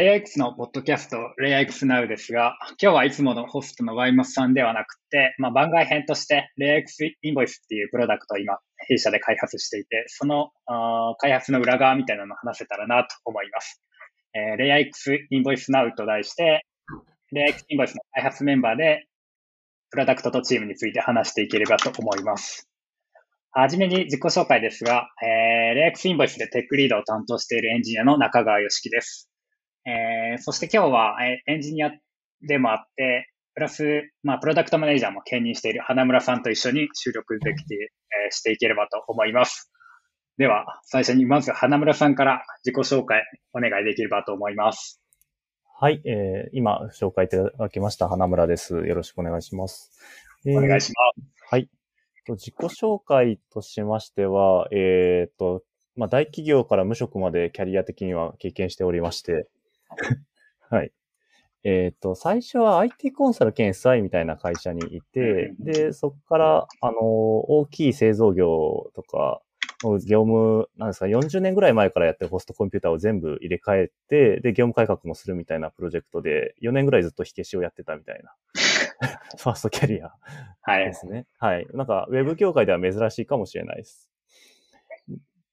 レイヤー X のポッドキャスト、レイヤー X Now ですが、今日はいつものホストのワイマスさんではなくて、まあ、番外編として、レイヤー X インボイスっていうプロダクトを今、弊社で開発していて、その開発の裏側みたいなのを話せたらなと思います。えー、レイヤー X インボイス Now と題して、レイヤー X インボイスの開発メンバーで、プロダクトとチームについて話していければと思います。はじめに自己紹介ですが、えー、レイヤー X インボイスでテックリードを担当しているエンジニアの中川よしきです。えー、そして今日は、えエンジニアでもあって、プラス、まあ、プロダクトマネージャーも兼任している花村さんと一緒に収録できて、えー、していければと思います。では、最初にまず花村さんから自己紹介お願いできればと思います。はい、えー、今紹介いただきました花村です。よろしくお願いします。えー、お願いします。はい。自己紹介としましては、えっ、ー、と、まあ、大企業から無職までキャリア的には経験しておりまして、はい。えっ、ー、と、最初は IT コンサル兼 SI みたいな会社にいて、で、そこから、あの、大きい製造業とか、業務、なんですか、40年ぐらい前からやってるホストコンピューターを全部入れ替えて、で、業務改革もするみたいなプロジェクトで、4年ぐらいずっと火消しをやってたみたいな、ファーストキャリアですね。はい。はい。なんか、ウェブ業界では珍しいかもしれないです。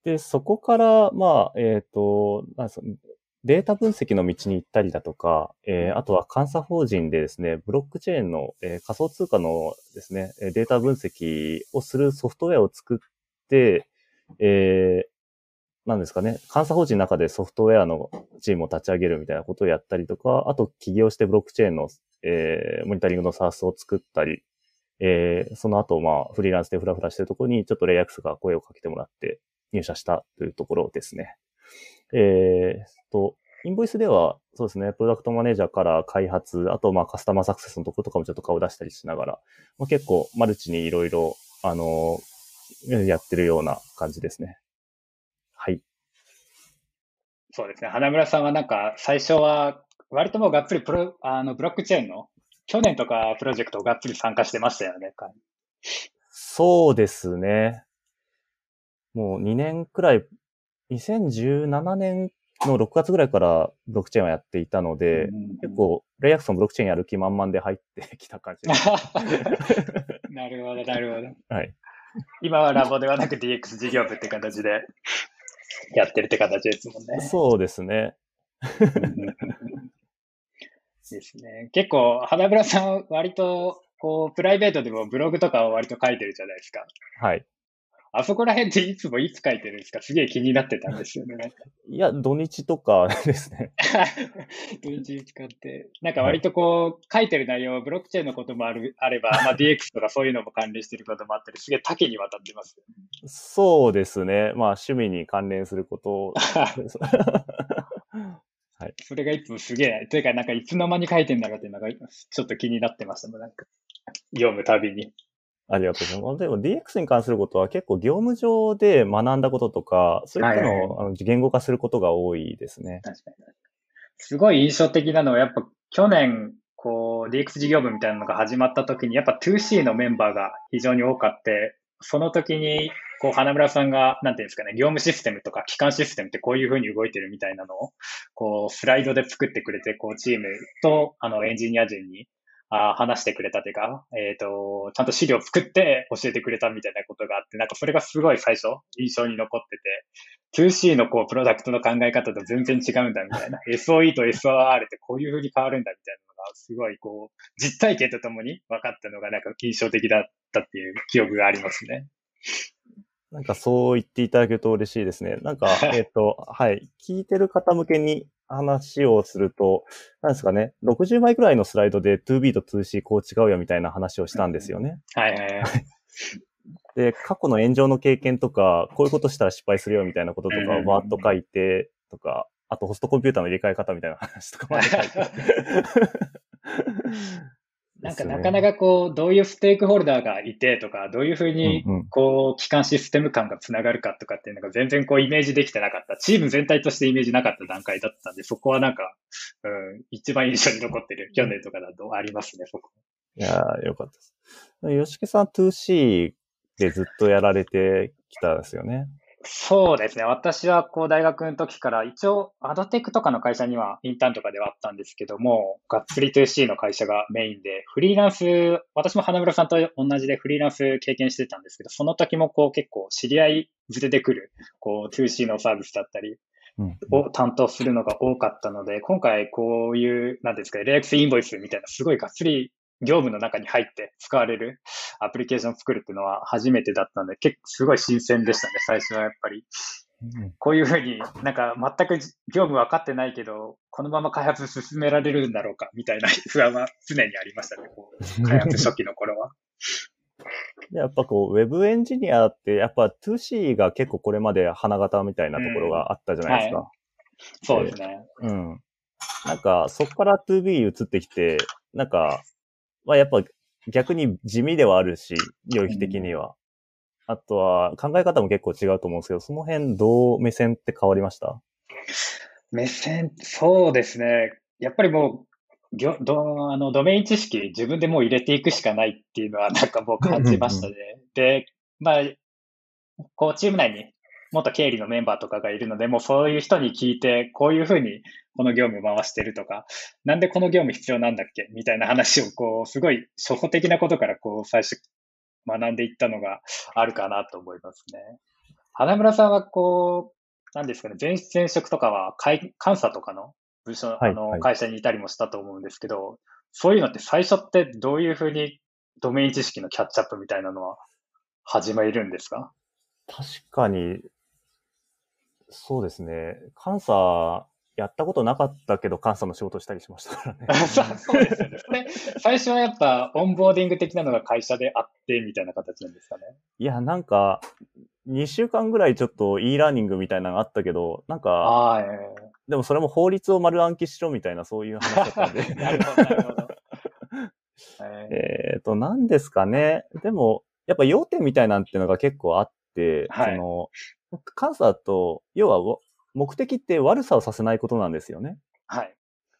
で、そこから、まあ、えっ、ー、と、なんですか、データ分析の道に行ったりだとか、えー、あとは監査法人でですね、ブロックチェーンの、えー、仮想通貨のですね、データ分析をするソフトウェアを作って、えー、なんですかね、監査法人の中でソフトウェアのチームを立ち上げるみたいなことをやったりとか、あと起業してブロックチェーンの、えー、モニタリングのサースを作ったり、えー、その後、まあ、フリーランスでフラフラしてるところに、ちょっとレイアックスが声をかけてもらって入社したというところですね。えー、と、インボイスでは、そうですね、プロダクトマネージャーから開発、あと、まあ、カスタマーサクセスのところとかもちょっと顔出したりしながら、まあ、結構、マルチにいろいろ、あの、やってるような感じですね。はい。そうですね。花村さんはなんか、最初は、割ともうがっつりプロ、あの、ブロックチェーンの、去年とかプロジェクトをがっつり参加してましたよね。そうですね。もう2年くらい2017年の6月ぐらいからブロックチェーンをやっていたので、結構、レイアクソンブロックチェーンやる気満々で入ってきた感じ なるほど、なるほど。はい。今はラボではなく DX 事業部って形でやってるって形ですもんね。そうですね。ですね。結構、花村さん、割と、こう、プライベートでもブログとかを割と書いてるじゃないですか。はい。あそこら辺っていつもいつ書いてるんですか？すげえ気になってたんですよね。いや、土日とかですね。土日使って。なんか割とこう、書いてる内容、ブロックチェーンのこともあるあれば、まあ、DX とかそういうのも関連してることもあったり、すげえ多岐にわたってます、そうですね。まあ、趣味に関連することを。はい。それがいつもすげえ、というか、なんかいつの間に書いてんだろうっていうのが、ちょっと気になってましたもん、なんか。読むたびに。ありがとうございます。でも DX に関することは結構業務上で学んだこととか、そういったのを、あの言語化することが多いですね。確かに。すごい印象的なのは、やっぱ去年、こう、DX 事業部みたいなのが始まった時に、やっぱ 2C のメンバーが非常に多かって、その時に、こう、花村さんが、なんていうんですかね、業務システムとか機関システムってこういうふうに動いてるみたいなのを、こう、スライドで作ってくれて、こう、チームと、あの、エンジニア陣にあ話してくれたというか、えっ、ー、と、ちゃんと資料を作って教えてくれたみたいなことがあって、なんかそれがすごい最初印象に残ってて、2C のこう、プロダクトの考え方と全然違うんだみたいな、SOE と SOR ってこういう風に変わるんだみたいなのが、すごいこう、実体験とともに分かったのがなんか印象的だったっていう記憶がありますね。なんかそう言っていただけると嬉しいですね。なんか、えっ、と、はい。聞いてる方向けに話をすると、なんですかね、60枚くらいのスライドで 2B と 2C こう違うよみたいな話をしたんですよね。はいはいはい。で、過去の炎上の経験とか、こういうことしたら失敗するよみたいなこととかをバーッと書いて、とか、あとホストコンピューターの入れ替え方みたいな話とかまで書いて。なんかなかなかこう、どういうステークホルダーがいてとか、どういうふうに、こう、機関システム感がつながるかとかっていうのが全然こう、イメージできてなかった。チーム全体としてイメージなかった段階だったんで、そこはなんか、うん、一番印象に残ってる。去年とかだとありますね、そこ。いやー、よかったです。吉木さん 2C でずっとやられてきたんですよね。そうですね。私はこう大学の時から一応アドテックとかの会社にはインターンとかではあったんですけども、がっつり 2C の会社がメインで、フリーランス、私も花村さんと同じでフリーランス経験してたんですけど、その時もこう結構知り合いずれてくる、こう 2C のサービスだったり、を担当するのが多かったので、今回こういう、なんですか、レアクスインボイスみたいなすごいがっつり業務の中に入って使われるアプリケーションを作るっていうのは初めてだったので、結構すごい新鮮でしたね、最初はやっぱり。こういうふうになんか全く業務分かってないけど、このまま開発進められるんだろうかみたいな不安は常にありましたね、こう開発初期の頃は。やっぱこう、ウェブエンジニアって、やっぱ 2C が結構これまで花形みたいなところがあったじゃないですか。うんはい、そうですね。うん。なんか、そこから 2B 移ってきて、なんか、まあやっぱ逆に地味ではあるし、領域的には。あとは考え方も結構違うと思うんですけど、その辺どう目線って変わりました？目線、そうですね。やっぱりもう、どあのドメイン知識自分でもう入れていくしかないっていうのはなんかもう感じましたね。で、まあ、こうチーム内に元経理のメンバーとかがいるので、もうそういう人に聞いて、こういうふうにこの業務回してるとか、なんでこの業務必要なんだっけ？みたいな話を、こう、すごい初歩的なことから、こう、最初学んでいったのがあるかなと思いますね。花村さんは、こう、なんですかね、前前職とかは、監査とかの部署、はい、あの、会社にいたりもしたと思うんですけど、そういうのって最初ってどういうふうにドメイン知識のキャッチアップみたいなのは始めるんですか？確かに、そうですね。監査やったことなかったけど、監査の仕事したりしましたからね。そうですよね。最初はやっぱ、オンボーディング的なのが会社であって、みたいな形なんですかね。いや、なんか、2週間ぐらいちょっと e ラーニングみたいなのがあったけど、なんか、でもそれも法律を丸暗記しろみたいな、そういう話だったんで。なるほど、なるほど。えっと、何ですかね。でも、やっぱ要点みたいなんていうのが結構あって、はい、その、監査と、要は目的って悪さをさせないことなんですよね。はい。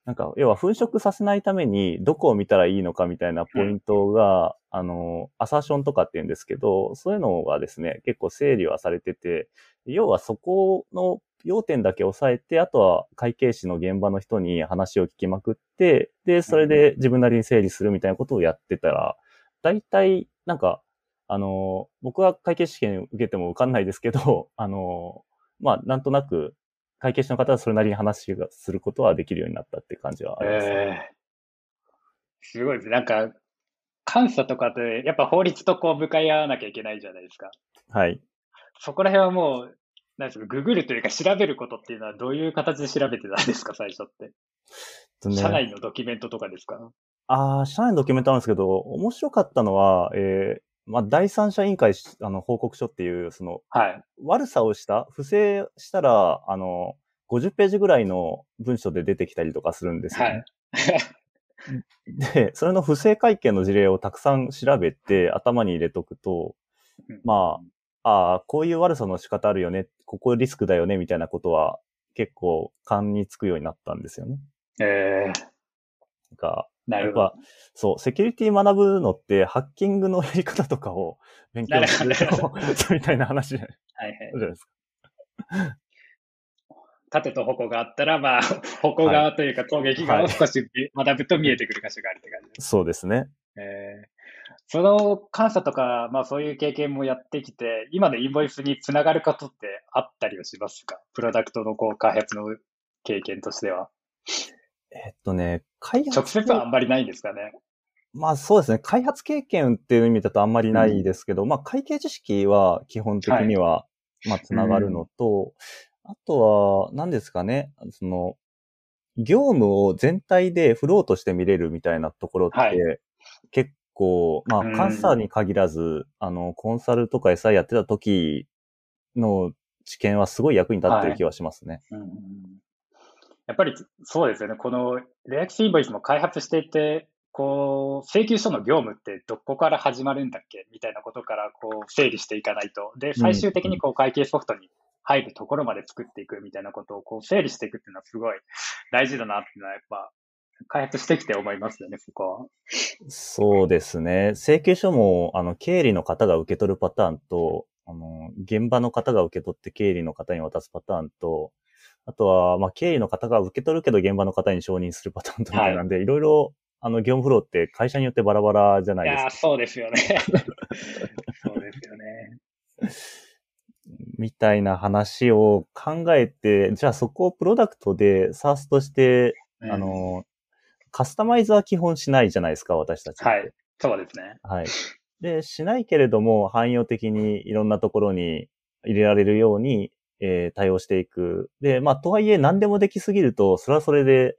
なんか、要は粉飾させないためにどこを見たらいいのかみたいなポイントが、うん、あの、アサーションとかって言うんですけど、そういうのがですね、結構整理はされてて、要はそこの要点だけ押さえて、あとは会計士の現場の人に話を聞きまくって、で、それで自分なりに整理するみたいなことをやってたら、大体、なんか、あの、僕は会計試験受けても受かんないですけど、あの、まあ、なんとなく会計士の方はそれなりに話がすることはできるようになったって感じはあります、ね。えー、すごいです。なんか、監査とかって、やっぱ法律とこう向かい合わなきゃいけないじゃないですか。はい。そこら辺はもう、なんですか、ググるというか調べることっていうのはどういう形で調べてたんですか、最初って。ね、社内のドキュメントとかですか？ああ、社内のドキュメントなんですけど、面白かったのは、えー、まあ、第三者委員会あの報告書っていう、その、はい、悪さをした、不正したら、あの、50ページぐらいの文書で出てきたりとかするんですよね。はい、で、それの不正会見の事例をたくさん調べて頭に入れとくと、まあ、ああ、こういう悪さの仕方あるよね、ここリスクだよね、みたいなことは結構勘につくようになったんですよね。ええー。なんか、なるほど。そう、セキュリティ学ぶのって、ハッキングのやり方とかを 勉強する みたいな話じゃないですか。縦と矛があったら、まあ、矛側というか攻撃側を少し学ぶと見えてくる箇所があるって感じです、そうですね。えー、その監査とか、まあそういう経験もやってきて、今のインボイスにつながることってあったりはしますか？プロダクトのこう開発の経験としては。えっとね、開発。直接はあんまりないんですかね。まあそうですね。開発経験っていう意味だとあんまりないですけど、うん、まあ会計知識は基本的には、はい、まあつながるのと、うん、あとは、何ですかね。その、業務を全体でフローとして見れるみたいなところって、はい、結構、まあ、監査に限らず、うん、あの、コンサルとか SI やってた時の知見はすごい役に立ってる気はしますね。はいうんやっぱりそうですよね。このレアクスインボイスも開発していて、こう、請求書の業務ってどこから始まるんだっけ？みたいなことからこう整理していかないと。で、最終的にこう会計ソフトに入るところまで作っていくみたいなことをこう整理していくっていうのはすごい大事だなっていうのはやっぱ開発してきて思いますよね、そこは。そうですね。請求書も、あの、経理の方が受け取るパターンと、あの、現場の方が受け取って経理の方に渡すパターンと、あとは、まあ、経理の方が受け取るけど現場の方に承認するパターンとみたいなんで、はい、いろいろ、あの、業務フローって会社によってバラバラじゃないですか。いや、そうですよね。そうですよね。みたいな話を考えて、じゃあそこをプロダクトで SARS として、うん、あの、カスタマイズは基本しないじゃないですか、私たち。はい。そうですね。はい。で、しないけれども、汎用的にいろんなところに入れられるように、えー、対応していく。で、まあ、とはいえ何でもできすぎると、それはそれで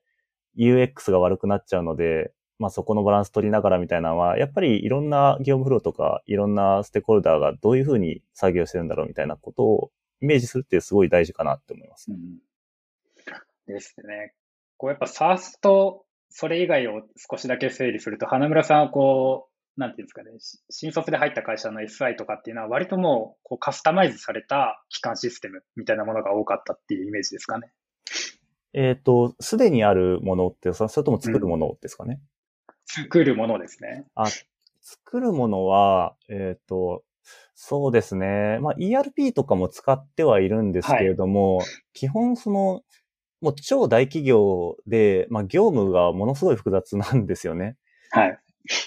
UX が悪くなっちゃうので、まあ、そこのバランス取りながらみたいなのは、やっぱりいろんな業務フローとか、いろんなステークホルダーがどういうふうに作業してるんだろうみたいなことをイメージするってすごい大事かなって思います、ね。うん、ですね。こうやっぱ SARS とそれ以外を少しだけ整理すると、花村さんはこう、なんていうんですかね、新卒で入った会社の SI とかっていうのは、割ともうこうカスタマイズされた機関システムみたいなものが多かったっていうイメージですかね。えっ、ー、と、すでにあるものって、それとも作るものですかね、うん、作るものですね。あ、作るものは、えっ、ー、と、そうですね。まあ、ERP とかも使ってはいるんですけれども、はい、基本その、もう超大企業で、まあ、業務がものすごい複雑なんですよね。はい。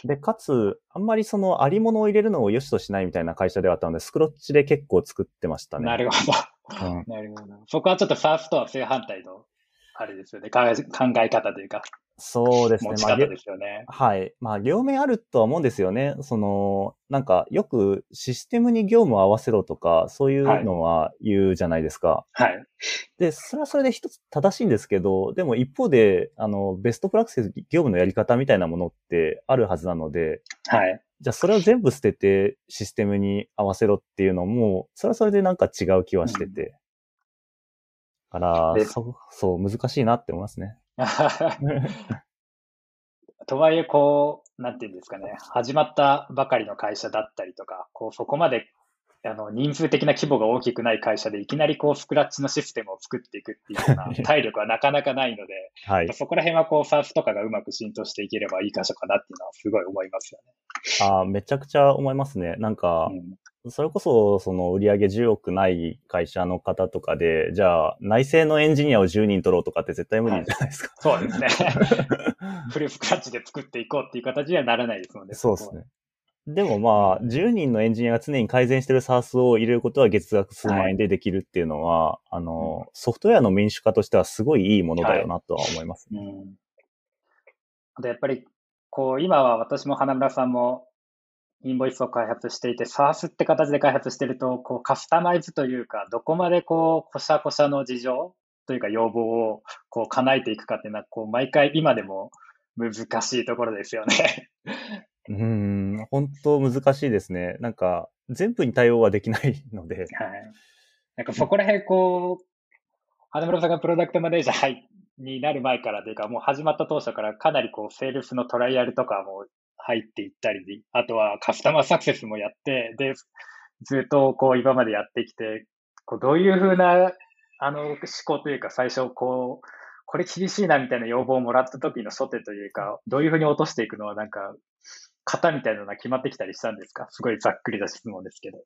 で、かつ、あんまりそのありものを入れるのを良しとしないみたいな会社ではあったので、スクロッチで結構作ってましたね。なるほど。うん、なるほど。そこはちょっとファーストは正反対の、あれですよね、考え方というか。そうですね。持ち方ですよね。まあ、はい。まあ、両面あるとは思うんですよね。その、なんか、よくシステムに業務を合わせろとか、そういうのは言うじゃないですか。はい。で、それはそれで一つ正しいんですけど、でも一方で、あの、ベストプラクセス業務のやり方みたいなものってあるはずなので、はい。じゃあそれを全部捨ててシステムに合わせろっていうのも、それはそれでなんか違う気はしてて。うん、から、そう、そう、難しいなって思いますね。とはいえ、こう、なんていうんですかね、始まったばかりの会社だったりとか、こう、そこまで、あの、人数的な規模が大きくない会社で、いきなりこう、スクラッチのシステムを作っていくっていうような 体力はなかなかないので、はい、そこら辺はこう、サースとかがうまく浸透していければいい箇所かなっていうのはすごい思いますよね。ああ、めちゃくちゃ思いますね。なんか、うん、それこそ、その売上10億ない会社の方とかで、じゃあ、内製のエンジニアを10人取ろうとかって絶対無理じゃないですか。はい、そうですね。フルスクラッチで作っていこうっていう形にはならないですので。そうですね。でもまあ、10人のエンジニアが常に改善してる SARS を入れることは月額数万円でできるっていうのは、はい、あの、ソフトウェアの民主化としてはすごいいいものだよなとは思いますね。はい、うん、あとやっぱり、こう、今は私も花村さんもインボイスを開発していて、SARS って形で開発してると、こうカスタマイズというか、どこまでこう、こしゃこしゃの事情というか要望をこう叶えていくかっていうのは、こう、毎回今でも難しいところですよね。うん、本当難しいですね。なんか、全部に対応はできないので。はい。なんかそこら辺、こう、花村さんがプロダクトマネージャーになる前からというか、もう始まった当初からかなりこう、セールスのトライアルとかも入っていったり、あとはカスタマーサクセスもやって、で、ずっとこう今までやってきて、こうどういうふうなあの思考というか最初こう、これ厳しいなみたいな要望をもらった時の初手というか、どういうふうに落としていくのはなんか、型みたいなのが決まってきたりしたんですか？すごいざっくりな質問ですけど。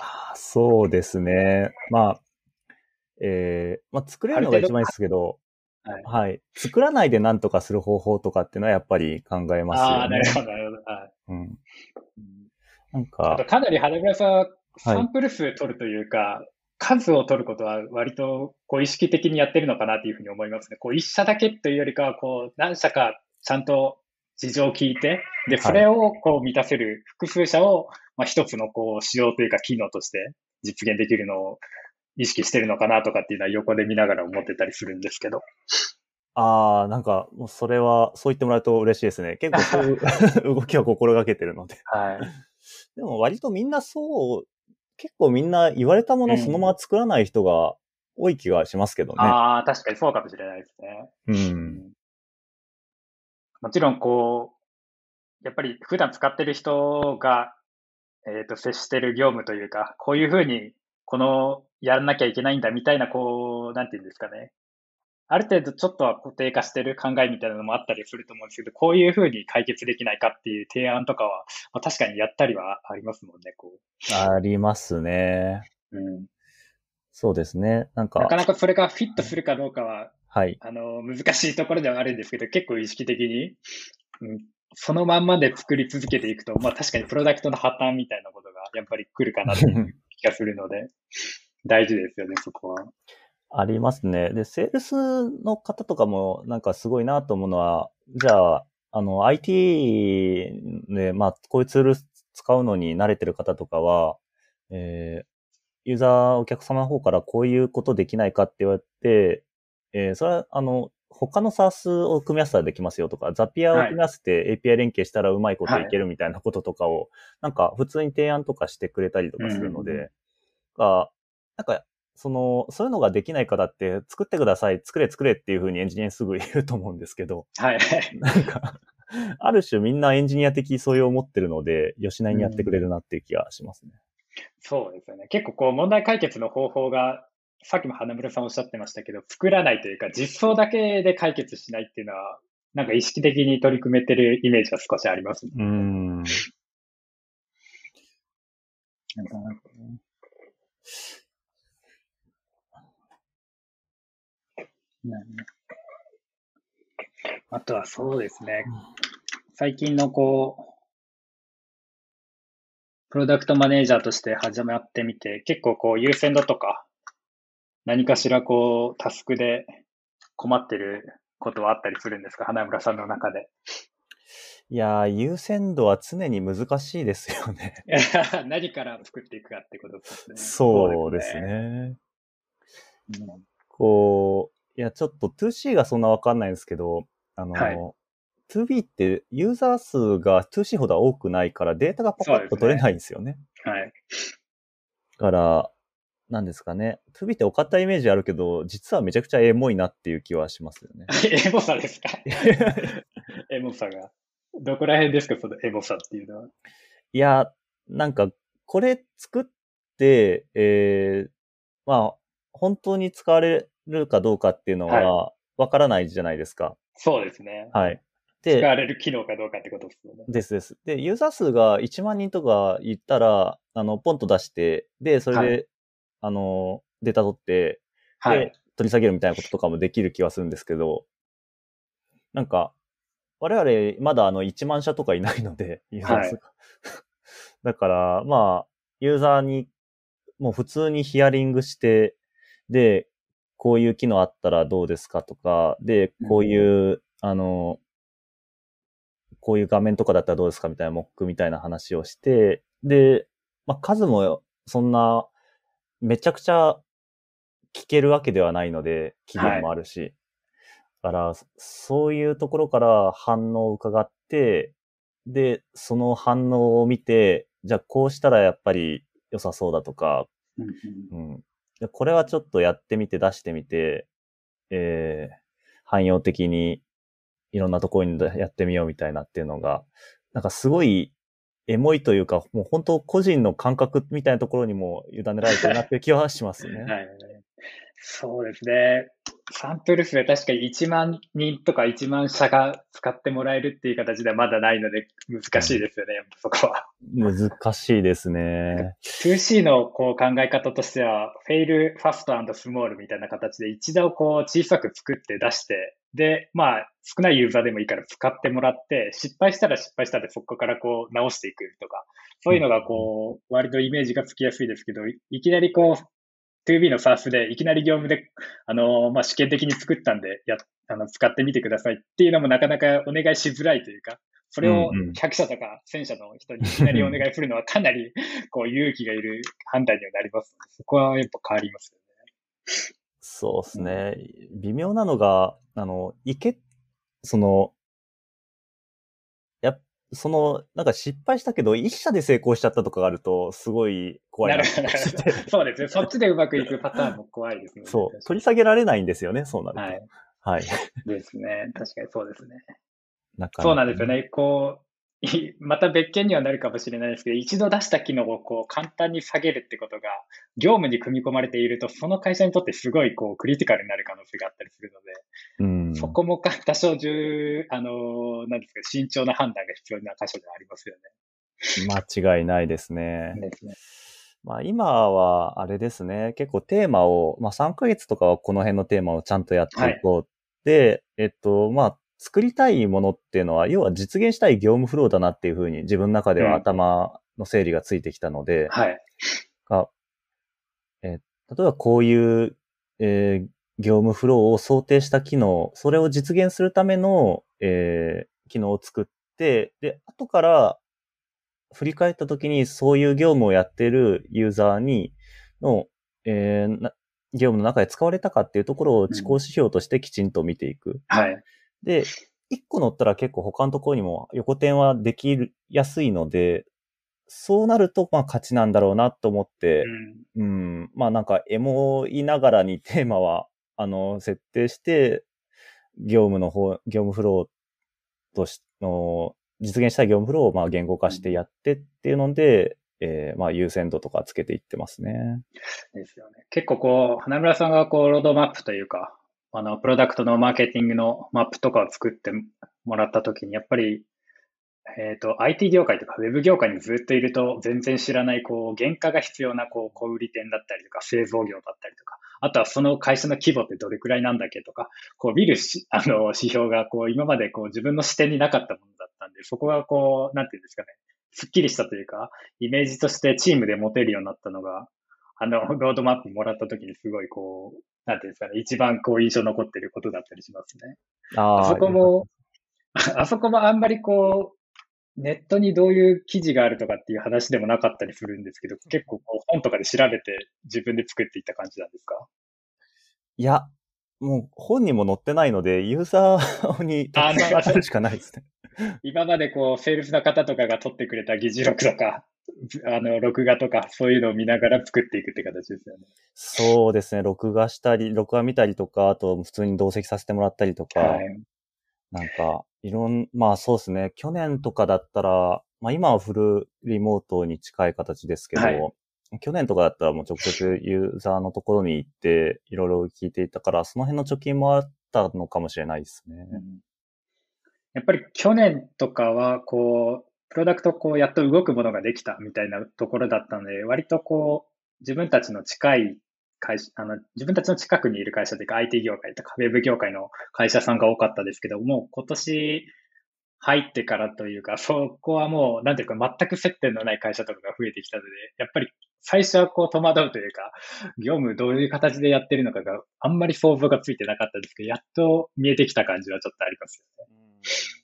あそうですね。まあ、えー、まあ作れるのが一番いいですけど、はい。はい。作らないで何とかする方法とかっていうのはやっぱり考えますよね。ああ、なるほど、なるほど。はい。うん。なんか。かなり花村さん、サンプル数取るというか、はい、数を取ることは割とこう意識的にやってるのかなというふうに思いますね。こう一社だけというよりかは、こう何社かちゃんと事情を聞いて、で、それをこう満たせる複数社を、まあ、一つのこう仕様というか機能として実現できるのを意識してるのかなとかっていうのは横で見ながら思ってたりするんですけど。ああ、なんか、もうそれは、そう言ってもらうと嬉しいですね。結構そういう動きは心がけてるので。はい。でも割とみんなそう、結構みんな言われたものそのまま作らない人が多い気がしますけどね。うん、ああ、確かにそうかもしれないですね。うん。もちろん、こう、やっぱり普段使ってる人が、えっ、ー、と、接してる業務というか、こういうふうに、このやらなきゃいけないんだみたいな、こう、なんていうんですかね。ある程度ちょっとは固定化してる考えみたいなのもあったりすると思うんですけど、こういうふうに解決できないかっていう提案とかは、まあ、確かにやったりはありますもんね、こう。ありますね。うん。そうですね。なんか。なかなかそれがフィットするかどうかは、はい。あの、難しいところではあるんですけど、結構意識的に、うん、そのまんまで作り続けていくと、まあ確かにプロダクトの破綻みたいなことがやっぱり来るかなっていう気がするので、大事ですよね、そこは。ありますね。で、セールスの方とかもなんかすごいなと思うのは、じゃあ、あの、IT で、まあ、こういうツール使うのに慣れてる方とかは、えー、ユーザー、お客様の方からこういうことできないかって言われて、えー、それは、あの、他の SARS を組み合わせたらできますよとか、ザピアを組み合わせて API 連携したらうまいこといけるみたいなこととかを、はい、なんか普通に提案とかしてくれたりとかするので、うん、なんかその、そういうのができない方って、作ってください、作れ作れっていうふうにエンジニアにすぐ言うと思うんですけど、はい。なんか、ある種みんなエンジニア的そういう思ってるので、吉内にやってくれるなっていう気がしますね。そうですよね。結構こう問題解決の方法が、さっきも花村さんおっしゃってましたけど、作らないというか、実装だけで解決しないっていうのは、なんか意識的に取り組めてるイメージは少しありますね。うん。なんかなんかね。あとはそうですね。最近のこう、プロダクトマネージャーとして始まってみて、結構こう優先度とか、何かしらこうタスクで困ってることはあったりするんですか？花村さんの中で。いや優先度は常に難しいですよね。何から作っていくかってことですね。そうですね。すねうん、こう、いや、ちょっと 2C がそんなわかんないんですけど、あの、はい、2B ってユーザー数が 2C ほど多くないからデータがパパッと取れないんですよね。ねはい。だから、なんですかね。2B ってお堅いイメージあるけど、実はめちゃくちゃエモいなっていう気はしますよね。エモさですか？エモさが。どこら辺ですか、そのエモさっていうのは。いや、なんか、これ作って、えー、まあ、本当に使われるかどうかっていうのは、わからないじゃないですか。そうですね。はい。で、使われる機能かどうかってことですよね。ですです。で、ユーザー数が1万人とか言ったら、あの、ポンと出して、で、それで、はい、あの、データ取って、はい、取り下げるみたいなこととかもできる気はするんですけど、なんか、我々まだあの1万社とかいないので、ユーザー数が。はい、だから、まあ、ユーザーにもう普通にヒアリングして、で、こういう機能あったらどうですかとか、で、こういう、うん、あの、こういう画面とかだったらどうですかみたいなモックみたいな話をして、で、まあ、数もそんな、めちゃくちゃ聞けるわけではないので、期限もあるし。はい、だから、そういうところから反応を伺って、で、その反応を見て、じゃあこうしたらやっぱり良さそうだとか、うん、これはちょっとやってみて出してみて、えー、汎用的にいろんなところにやってみようみたいなっていうのが、なんかすごいエモいというか、もう本当個人の感覚みたいなところにも委ねられてるなっていう気はしますね。はい。そうですね。サンプル数は確かに1万人とか1万社が使ってもらえるっていう形ではまだないので難しいですよね、そこは。難しいですね。2C のこう考え方としては、フェイル、ファストスモールみたいな形で一度こう小さく作って出して、で、まあ少ないユーザーでもいいから使ってもらって、失敗したら失敗したでそこからこう直していくとか、そういうのがこう、割とイメージがつきやすいですけど、いきなりこう、2B の SARS でいきなり業務で、あの、まあ、試験的に作ったんで、や、あの、使ってみてくださいっていうのもなかなかお願いしづらいというか、それを100社とか1000社の人にいきなりお願いするのはかなり、こう、勇気がいる判断にはなりますので、そこはやっぱ変わりますよね。そうですね。微妙なのが、あの、いけ、その、その、なんか失敗したけど、一社で成功しちゃったとかがあると、すごい怖いなな そうですね。そっちでうまくいくパターンも怖いですね。そう。取り下げられないんですよね、そうなると。はい。はい。ですね。確かにそうですね。なかそうなんですよね。こう、また別件にはなるかもしれないですけど、一度出した機能をこう簡単に下げるってことが、業務に組み込まれていると、その会社にとってすごいこうクリティカルになる可能性があったりするので、うん。そこもか多少重、あの、なんですか、慎重な判断が必要な箇所でありますよね。間違いないですね。ですね。まあ今はあれですね、結構テーマを、まあ3ヶ月とかはこの辺のテーマをちゃんとやっていこう。はい、で、えっと、まあ作りたいものっていうのは、要は実現したい業務フローだなっていうふうに自分の中では頭の整理がついてきたので、うん、はい。え例えばこういう、えー、業務フローを想定した機能、それを実現するための、えー、機能を作って、で、後から振り返った時にそういう業務をやっているユーザーに、の、えー、業務の中で使われたかっていうところを知行指標としてきちんと見ていく。うん、はい。で、一個乗ったら結構他のところにも横転はできやすいので、そうなると、まあ勝ちなんだろうなと思って、うん、うん、まあなんかエモいながらにテーマは、あの、設定して、業務の方、業務フローとしの、実現したい業務フローをまあ言語化してやってっていうので、うん、えー、まあ優先度とかつけていってますね。ですよね。結構こう、花村さんがこう、ロードマップというか、あの、プロダクトのマーケティングのマップとかを作ってもらったときに、やっぱり、えっ、ー、と、IT 業界とか Web 業界にずっといると全然知らない、こう、原価が必要な、こう、小売店だったりとか、製造業だったりとか、あとはその会社の規模ってどれくらいなんだっけとか、こう、見るし、あの、指標が、こう、今までこう、自分の視点になかったものだったんで、そこがこう、なんていうんですかね、すっきりしたというか、イメージとしてチームで持てるようになったのが、あの、ロードマップもらった時にすごいこう、なんていうんですかね、一番こう印象残ってることだったりしますね。ああそこも、あそこもあんまりこう、ネットにどういう記事があるとかっていう話でもなかったりするんですけど、結構こう本とかで調べて自分で作っていった感じなんですか？いや、もう本にも載ってないので、ユーザーにあ るしかないですね。今までこう、セールスの方とかが取ってくれた議事録とか、あの、録画とか、そういうのを見ながら作っていくって形ですよね。そうですね。録画したり、録画見たりとか、あと普通に同席させてもらったりとか、はい、なんか、いろん、まあそうですね。去年とかだったら、まあ今はフルリモートに近い形ですけど、はい、去年とかだったらもう直接ユーザーのところに行って、いろいろ聞いていたから、その辺の貯金もあったのかもしれないですね。うん、やっぱり去年とかは、こう、プロダクトこうやっと動くものができたみたいなところだったので、割とこう自分たちの近い会社、あの自分たちの近くにいる会社というか IT 業界とか Web 業界の会社さんが多かったですけどもう、今年入ってからというか、そこはもう、なんていうか全く接点のない会社とかが増えてきたので、やっぱり最初はこう戸惑うというか、業務どういう形でやってるのかがあんまり想像がついてなかったですけど、やっと見えてきた感じはちょっとありますよね。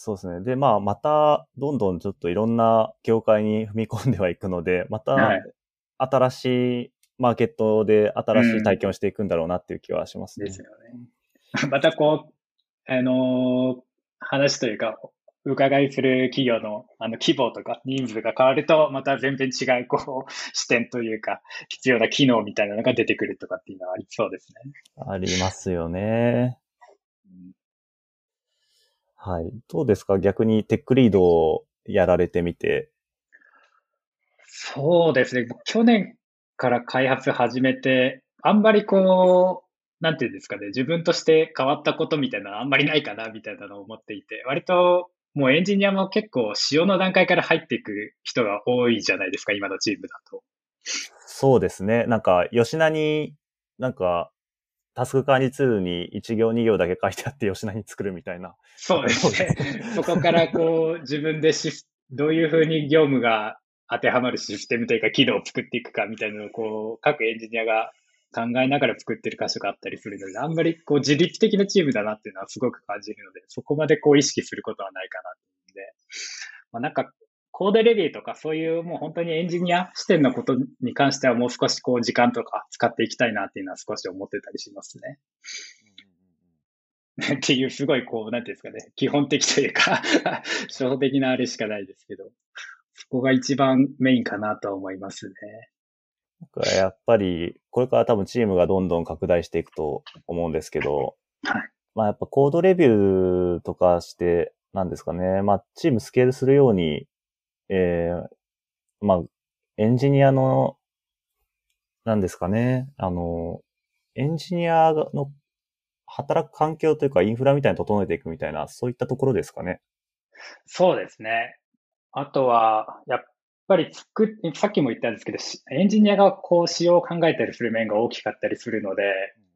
そうですね。で、まあ、また、どんどんちょっといろんな業界に踏み込んではいくので、また、新しいマーケットで新しい体験をしていくんだろうなっていう気はしますね。ですよね。またこう、あのー、話というか、伺いする企業のあの規模とか人数が変わると、また全然違うこう視点というか、必要な機能みたいなのが出てくるとかっていうのはありそうですね。ありますよね。はい。どうですか？逆にテックリードをやられてみて。そうですね。去年から開発始めて、あんまりこう、なんていうんですかね、自分として変わったことみたいなのあんまりないかな、みたいなのを思っていて、割ともうエンジニアも結構仕様の段階から入っていく人が多いじゃないですか、今のチームだと。そうですね。なんか、吉名になんかタスク管理ツールに1行2行だけ書いてあって吉田に作るみたいな。そうですね。そこからこう自分でシフどういうふうに業務が当てはまるシステムというか機能を作っていくかみたいなのをこう各エンジニアが考えながら作ってる箇所があったりするので、あんまりこう自律的なチームだなっていうのはすごく感じるので、そこまでこう意識することはないかなっていうので、まあ、なんかコードレビューとかそういうもう本当にエンジニア視点のことに関してはもう少しこう時間とか使っていきたいなっていうのは少し思ってたりしますね。っていうすごいこう、なんていうんですかね、基本的というか初歩的なあれしかないですけど、そこが一番メインかなと思いますね。やっぱり、これから多分チームがどんどん拡大していくと思うんですけど、はい。まあやっぱコードレビューとかして、なんですかね、まあチームスケールするようにえー、まあ、エンジニアの、なんですかね、あの、エンジニアの働く環境というかインフラみたいに整えていくみたいな、そういったところですかね。そうですね。あとは、やっぱり作さっきも言ったんですけど、エンジニアがこう仕様を考えたりする面が大きかったりするので、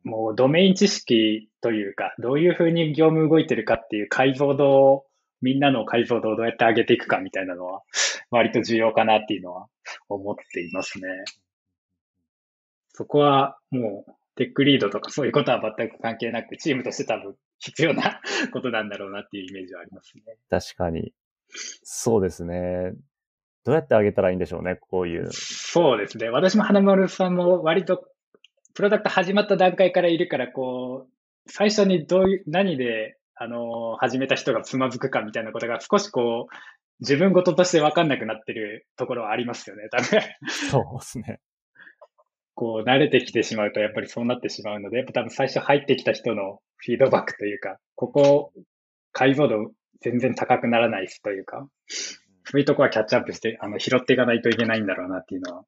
もうドメイン知識というか、どういうふうに業務動いてるかっていう解像度を、みんなの解像度をどうやって上げていくかみたいなのは、割と重要かなっていうのは思っていますね。そこはもうテックリードとかそういうことは全く関係なく、チームとして多分必要なことなんだろうなっていうイメージはありますね。確かに。そうですね。どうやってあげたらいいんでしょうね、こういう。そうですね。私も花丸さんも割と、プロダクト始まった段階からいるから、こう、最初にどういう、何で、あの、始めた人がつまずくかみたいなことが少しこう、自分事として分かんなくなってるところはありますよね、多分。そうですね。こう、慣れてきてしまうと、やっぱりそうなってしまうので、やっぱ多分最初入ってきた人のフィードバックというか、ここ、解像度全然高くならないというか、そういうとこはキャッチアップして、あの、拾っていかないといけないんだろうなっていうのは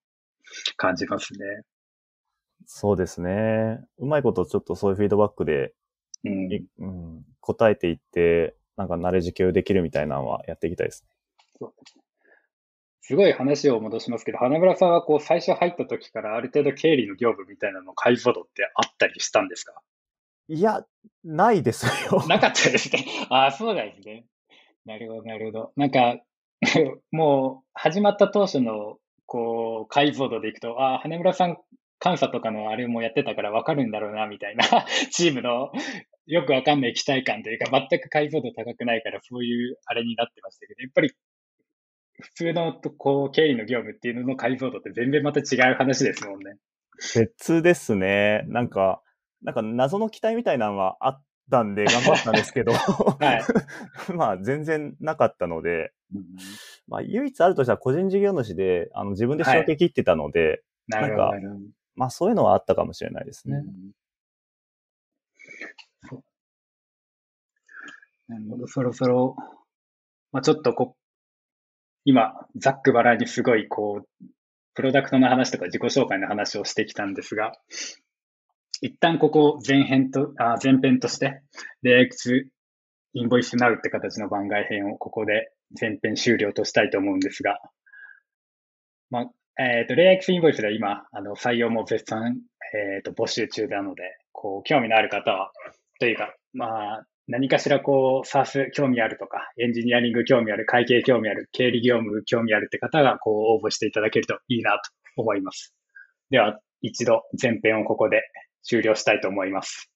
感じますね。そうですね。うまいことちょっとそういうフィードバックで、うん、うん、答えていって、なんか慣れ時給できるみたいなのはやっていきたいですね。そうですごい話を戻しますけど、花村さんはこう最初入った時からある程度経理の業務みたいなの解像度ってあったりしたんですか？いや、ないですよ。なかったですね。ああ、そうなんですね。なるほど、なるほど。なんか、もう、始まった当初の、こう、解像度でいくと、ああ、羽村さん、監査とかのあれもやってたから分かるんだろうな、みたいな、チームのよくわかんない期待感というか、全く解像度高くないから、そういうあれになってましたけど、やっぱり普通のこう経理の業務っていうのの解像度って全然また違う話ですもんね。別ですね。なんか、なんか謎の期待みたいなのはあったんで 頑張ったんですけど、はい、まあ全然なかったので、うん、まあ唯一あるとしたら個人事業主であの自分で仕分け切ってたので、はい、なんか、まあそういうのはあったかもしれないですね。うん、なるほど、そろそろ、まあちょっとこ今、ざっくばらにすごい、こう、プロダクトの話とか自己紹介の話をしてきたんですが、一旦ここ前編と、あ前編として、レイクスインボイスナウって形の番外編をここで前編終了としたいと思うんですが、まあ、えっ、ー、と、レイクスインボイスでは今、あの、採用も絶賛、えっ、ー、と、募集中なので、こう、興味のある方は、というか、まあ、何かしらこう、サース興味あるとか、エンジニアリング興味ある、会計興味ある、経理業務興味あるって方が、こう、応募していただけるといいなと思います。では、一度前編をここで終了したいと思います。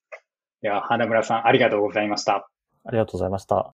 では、花村さん、ありがとうございました。ありがとうございました。